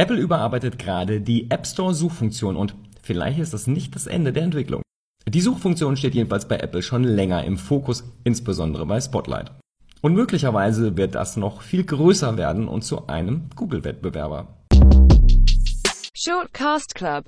Apple überarbeitet gerade die App Store Suchfunktion und vielleicht ist das nicht das Ende der Entwicklung. Die Suchfunktion steht jedenfalls bei Apple schon länger im Fokus, insbesondere bei Spotlight. Und möglicherweise wird das noch viel größer werden und zu einem Google-Wettbewerber. Shortcast Club